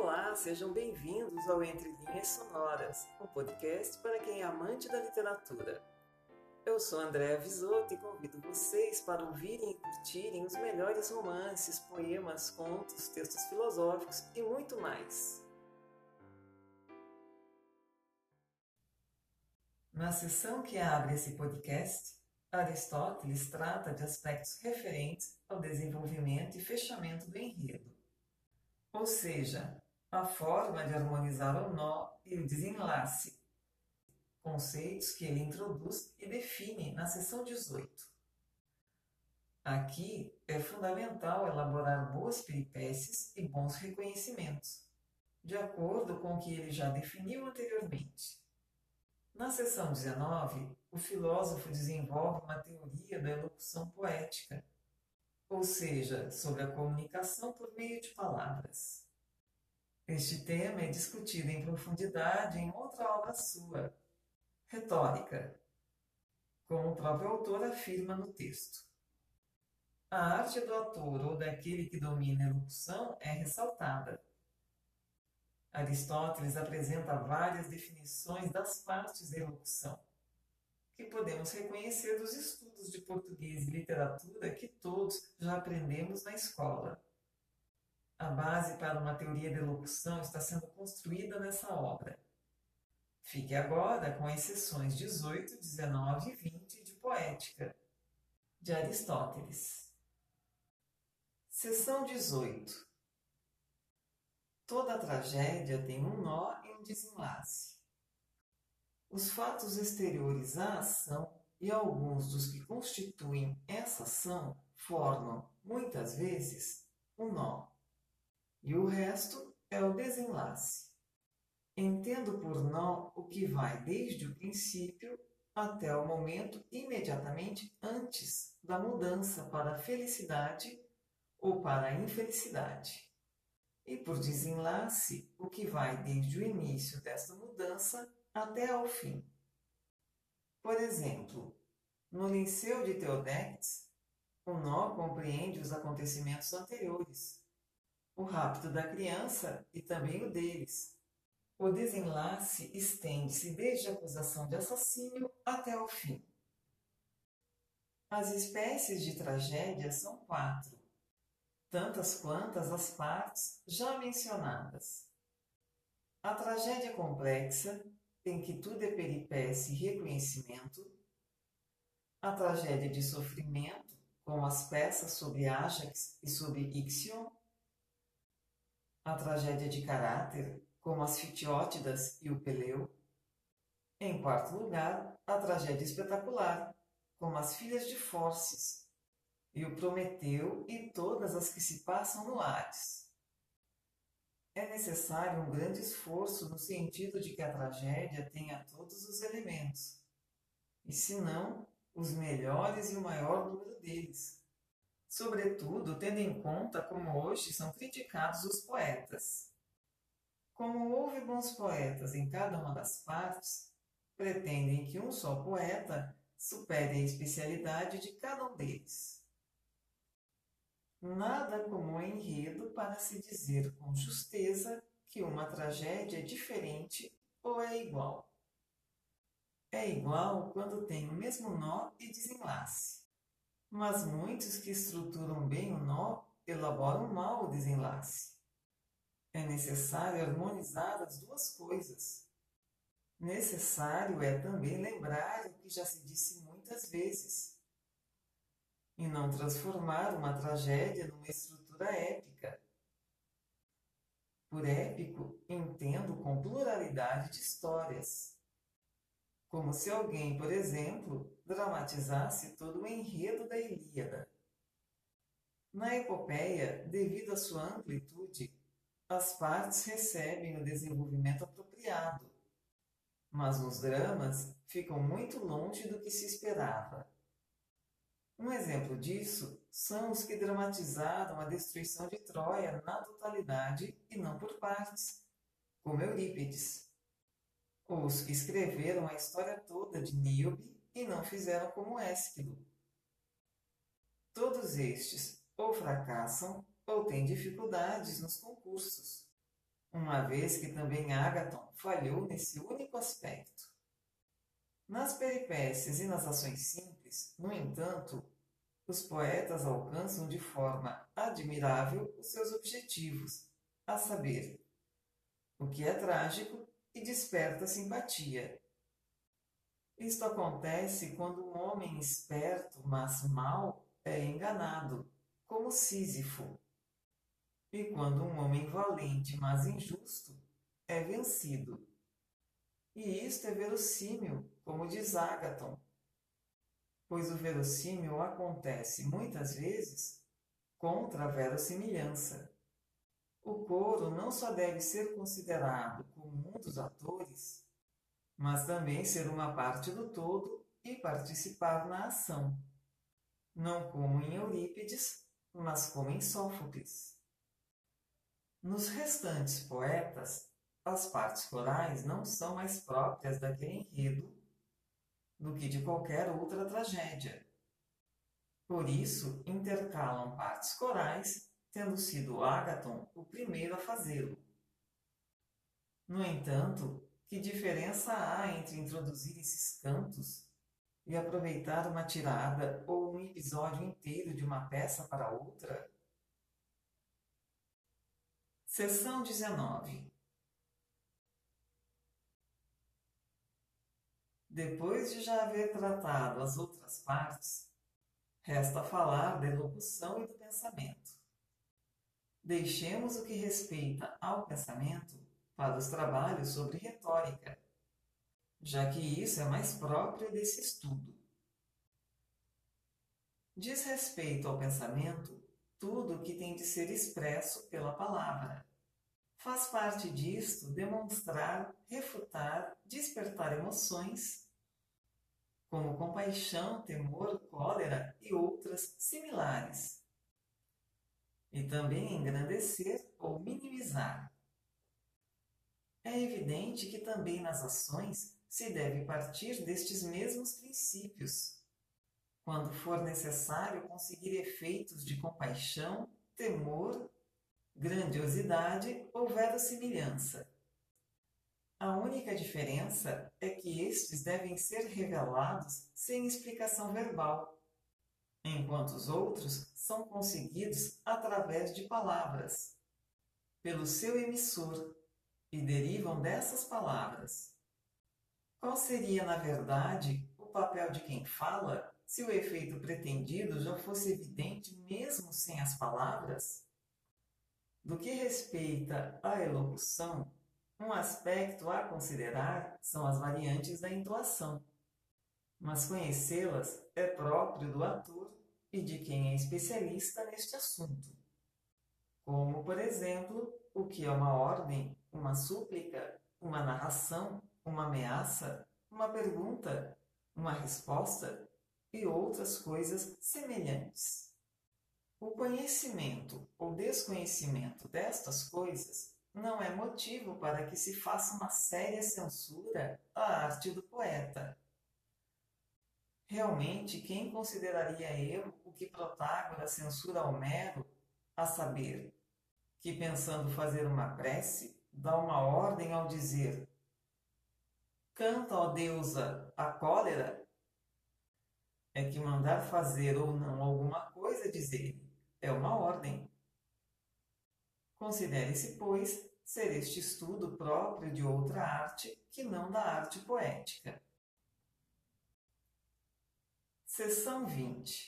Olá, sejam bem-vindos ao Entre Linhas Sonoras, um podcast para quem é amante da literatura. Eu sou Andréa Visoto e convido vocês para ouvirem e curtirem os melhores romances, poemas, contos, textos filosóficos e muito mais. Na sessão que abre esse podcast, Aristóteles trata de aspectos referentes ao desenvolvimento e fechamento do enredo, ou seja, a forma de harmonizar o nó e o desenlace, conceitos que ele introduz e define na seção 18. Aqui é fundamental elaborar boas peripécias e bons reconhecimentos, de acordo com o que ele já definiu anteriormente. Na seção 19, o filósofo desenvolve uma teoria da elocução poética, ou seja, sobre a comunicação por meio de palavras. Este tema é discutido em profundidade em outra obra sua, Retórica, como o próprio autor afirma no texto. A arte do ator ou daquele que domina a elocução é ressaltada, Aristóteles apresenta várias definições das partes da elocução, que podemos reconhecer dos estudos de português e literatura que todos já aprendemos na escola. A base para uma teoria da elocução está sendo construída nessa obra. Fique agora com as seções 18, 19 e 20 de Poética, de Aristóteles. Seção 18 Toda tragédia tem um nó e um desenlace. Os fatos exteriores à ação e alguns dos que constituem essa ação formam, muitas vezes, um nó. E o resto é o desenlace. Entendo por nó o que vai desde o princípio até o momento imediatamente antes da mudança para a felicidade ou para a infelicidade e por desenlace o que vai desde o início desta mudança até ao fim. Por exemplo, no Liceu de Teodectes, o nó compreende os acontecimentos anteriores, o rapto da criança e também o deles. O desenlace estende-se desde a acusação de assassínio até o fim. As espécies de tragédia são quatro tantas quantas as partes já mencionadas. A tragédia complexa, em que tudo é peripécia e reconhecimento, a tragédia de sofrimento, com as peças sobre Ajax e sobre Ixion, a tragédia de caráter, como as Fitiótidas e o Peleu, em quarto lugar, a tragédia espetacular, como as filhas de Forces, e o Prometeu e todas as que se passam no Hades. É necessário um grande esforço no sentido de que a tragédia tenha todos os elementos, e se não, os melhores e o maior número deles. Sobretudo, tendo em conta como hoje são criticados os poetas. Como houve bons poetas em cada uma das partes, pretendem que um só poeta supere a especialidade de cada um deles. Nada como enredo para se dizer com justeza que uma tragédia é diferente ou é igual. É igual quando tem o mesmo nó e desenlace. Mas muitos que estruturam bem o nó elaboram mal o desenlace. É necessário harmonizar as duas coisas. Necessário é também lembrar o que já se disse muitas vezes e não transformar uma tragédia numa estrutura épica. Por épico, entendo com pluralidade de histórias. Como se alguém, por exemplo, dramatizasse todo o enredo da Ilíada. Na epopeia, devido à sua amplitude, as partes recebem o desenvolvimento apropriado, mas nos dramas ficam muito longe do que se esperava. Um exemplo disso são os que dramatizaram a destruição de Troia na totalidade e não por partes, como Eurípides. Os que escreveram a história toda de Níobe e não fizeram como Ésquilo. Todos estes ou fracassam ou têm dificuldades nos concursos. uma vez que também Agaton falhou nesse único aspecto. Nas peripécias e nas ações simples, no entanto, os poetas alcançam de forma admirável os seus objetivos, a saber, o que é trágico e desperta simpatia. Isto acontece quando um homem esperto, mas mau, é enganado, como Sísifo, e quando um homem valente, mas injusto, é vencido. E isto é verossímil, como diz Ágaton, pois o verossímil acontece muitas vezes contra a verossimilhança. O coro não só deve ser considerado dos atores, mas também ser uma parte do todo e participar na ação, não como em Eurípides, mas como em Sófocles. Nos restantes poetas, as partes corais não são mais próprias daquele enredo do que de qualquer outra tragédia. Por isso, intercalam partes corais, tendo sido Ágaton o primeiro a fazê-lo. No entanto, que diferença há entre introduzir esses cantos e aproveitar uma tirada ou um episódio inteiro de uma peça para outra? Seção 19 Depois de já haver tratado as outras partes, resta falar da elocução e do pensamento. Deixemos o que respeita ao pensamento para os trabalhos sobre retórica, já que isso é mais próprio desse estudo. Diz respeito ao pensamento tudo o que tem de ser expresso pela palavra. Faz parte disto demonstrar, refutar, despertar emoções, como compaixão, temor, cólera e outras similares. E também engrandecer ou minimizar. É evidente que também nas ações se deve partir destes mesmos princípios, quando for necessário conseguir efeitos de compaixão, temor grandiosidade ou verossimilhança. A única diferença é que estes devem ser revelados sem explicação verbal, enquanto os outros são conseguidos através de palavras, pelo seu emissor, e derivam dessas palavras. Qual seria, na verdade, o papel de quem fala se o efeito pretendido já fosse evidente mesmo sem as palavras? No que respeita à elocução, um aspecto a considerar são as variantes da entoação, mas conhecê-las é próprio do ator e de quem é especialista neste assunto. Como, por exemplo, o que é uma ordem, uma súplica, uma narração, uma ameaça, uma pergunta, uma resposta e outras coisas semelhantes. O conhecimento ou desconhecimento destas coisas não é motivo para que se faça uma séria censura à arte do poeta. Realmente, quem consideraria erro o que Protágoras censura Homero, a saber, que pensando fazer uma prece, dá uma ordem ao dizer: Canta, ó deusa, a cólera? É que mandar fazer ou não alguma coisa, diz ele, é uma ordem. Considere-se, pois, ser este estudo próprio de outra arte que não da arte poética. Seção 20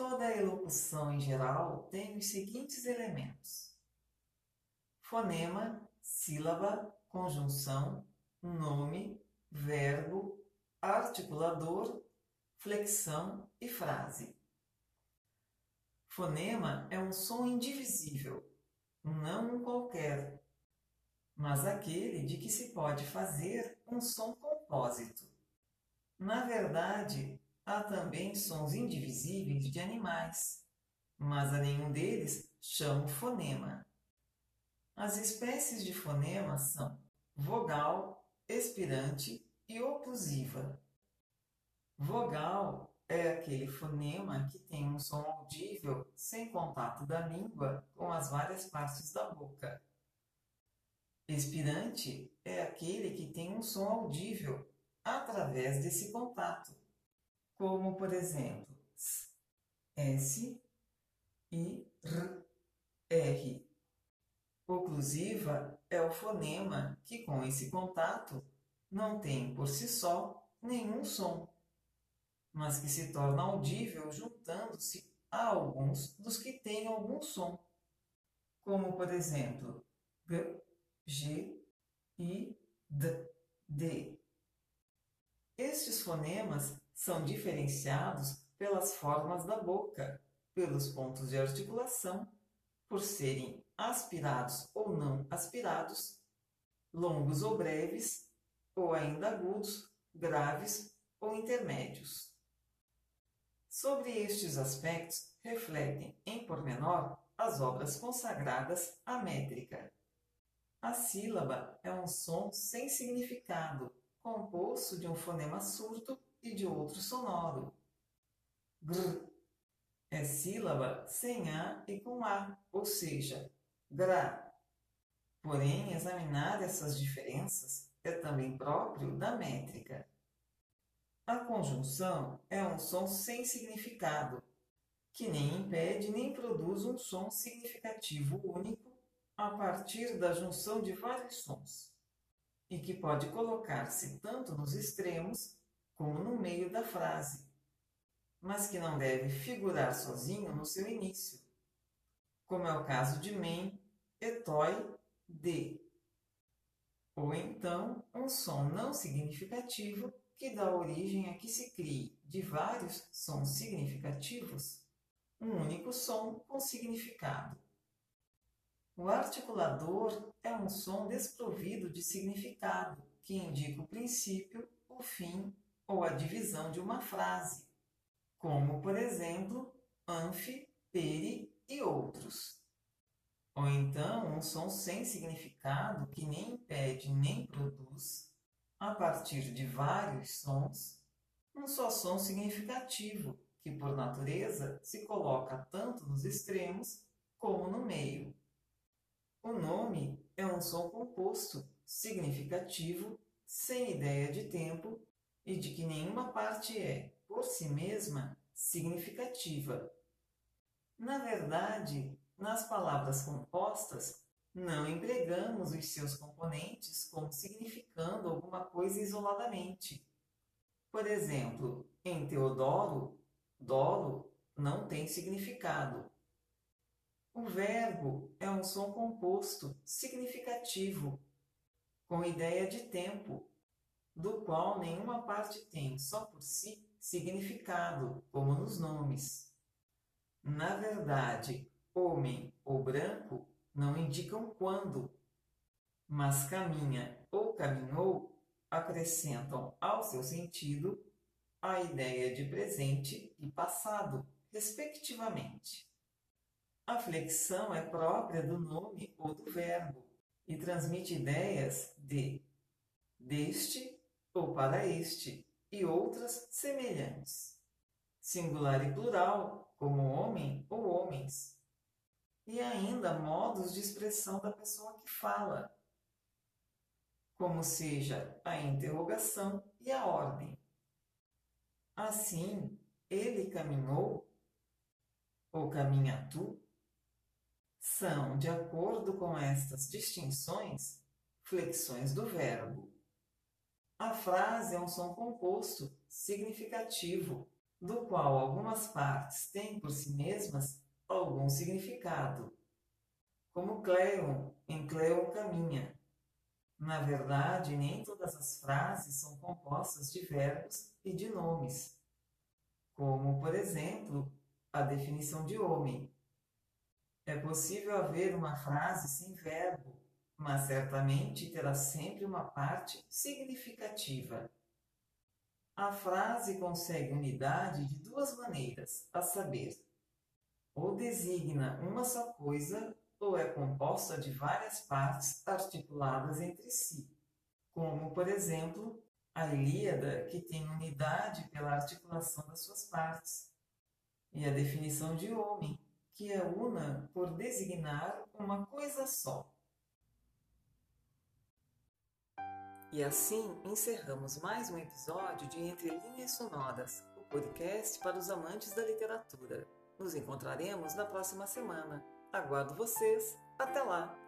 Toda a elocução em geral tem os seguintes elementos: fonema, sílaba, conjunção, nome, verbo, articulador flexão e frase. Fonema é um som indivisível, não um qualquer, mas aquele de que se pode fazer um som compósito. Na verdade, há também sons indivisíveis de animais, mas a nenhum deles chamo fonema. As espécies de fonema são vogal, expirante e oclusiva. Vogal é aquele fonema que tem um som audível sem contato da língua com as várias partes da boca. Expirante é aquele que tem um som audível através desse contato, como por exemplo S e R. R. Oclusiva é o fonema que, com esse contato, não tem por si só nenhum som, mas que se torna audível juntando-se a alguns dos que têm algum som, como por exemplo G, G, I, D, D. Estes fonemas são diferenciados pelas formas da boca, pelos pontos de articulação, por serem aspirados ou não aspirados, longos ou breves, ou ainda agudos, graves ou intermédios. Sobre estes aspectos refletem em pormenor as obras consagradas à métrica. A sílaba é um som sem significado, composto de um fonema surdo e de outro sonoro. Gr é sílaba sem A e com A, ou seja, gra. Porém, examinar essas diferenças é também próprio da métrica. A conjunção é um som sem significado, que nem impede nem produz um som significativo único a partir da junção de vários sons, e que pode colocar-se tanto nos extremos como no meio da frase, mas que não deve figurar sozinho no seu início, como é o caso de men, etói, de. Ou então um som não significativo que dá origem a que se crie, de vários sons significativos, um único som com significado. O articulador é um som desprovido de significado, que indica o princípio, o fim ou a divisão de uma frase, como, por exemplo, anfi, peri e outros. Ou então um som sem significado que nem impede nem produz a partir de vários sons, um só som significativo, que por natureza se coloca tanto nos extremos como no meio. O nome é um som composto, significativo, sem ideia de tempo e de que nenhuma parte é, por si mesma, significativa. Na verdade, nas palavras compostas, não empregamos os seus componentes como significando alguma coisa isoladamente. Por exemplo, em Teodoro, doro não tem significado. O verbo é um som composto, significativo, com ideia de tempo, do qual nenhuma parte tem só por si significado, como nos nomes. Na verdade, homem ou branco não indicam quando, mas caminha ou caminhou acrescentam ao seu sentido a ideia de presente e passado, respectivamente. A flexão é própria do nome ou do verbo e transmite ideias de deste ou para este e outras semelhantes. Singular e plural, como homem ou homens, e ainda modos de expressão da pessoa que fala, como seja a interrogação e a ordem. Assim, ele caminhou, ou caminha tu, são, de acordo com estas distinções, flexões do verbo. A frase é um som composto, significativo, do qual algumas partes têm por si mesmas algum significado. Como Cleon, em Cleon caminha. Na verdade, nem todas as frases são compostas de verbos e de nomes, como, por exemplo, a definição de homem. É possível haver uma frase sem verbo, mas certamente terá sempre uma parte significativa. A frase consegue unidade de duas maneiras, a saber, ou designa uma só coisa ou é composta de várias partes articuladas entre si, como, por exemplo, a Ilíada, que tem unidade pela articulação das suas partes, e a definição de homem, que a una por designar uma coisa só. E assim encerramos mais um episódio de Entre Linhas Sonoras, o podcast para os amantes da literatura. Nos encontraremos na próxima semana. Aguardo vocês. Até lá!